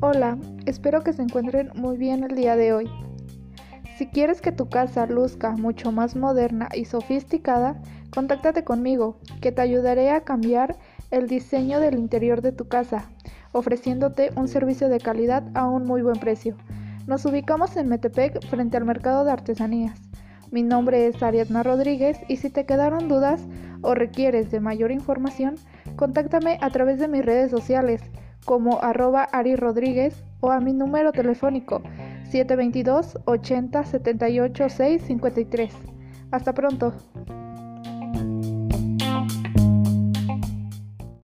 Hola, espero que se encuentren muy bien el día de hoy. Si quieres que tu casa luzca mucho más moderna y sofisticada, contáctate conmigo, que te ayudaré a cambiar el diseño del interior de tu casa, ofreciéndote un servicio de calidad a un muy buen precio. Nos ubicamos en Metepec frente al mercado de artesanías. Mi nombre es Ariadna Rodríguez y si te quedaron dudas o requieres de mayor información, contáctame a través de mis redes sociales como arroba AriRodríguez o a mi número telefónico 722 80 78 653. Hasta pronto.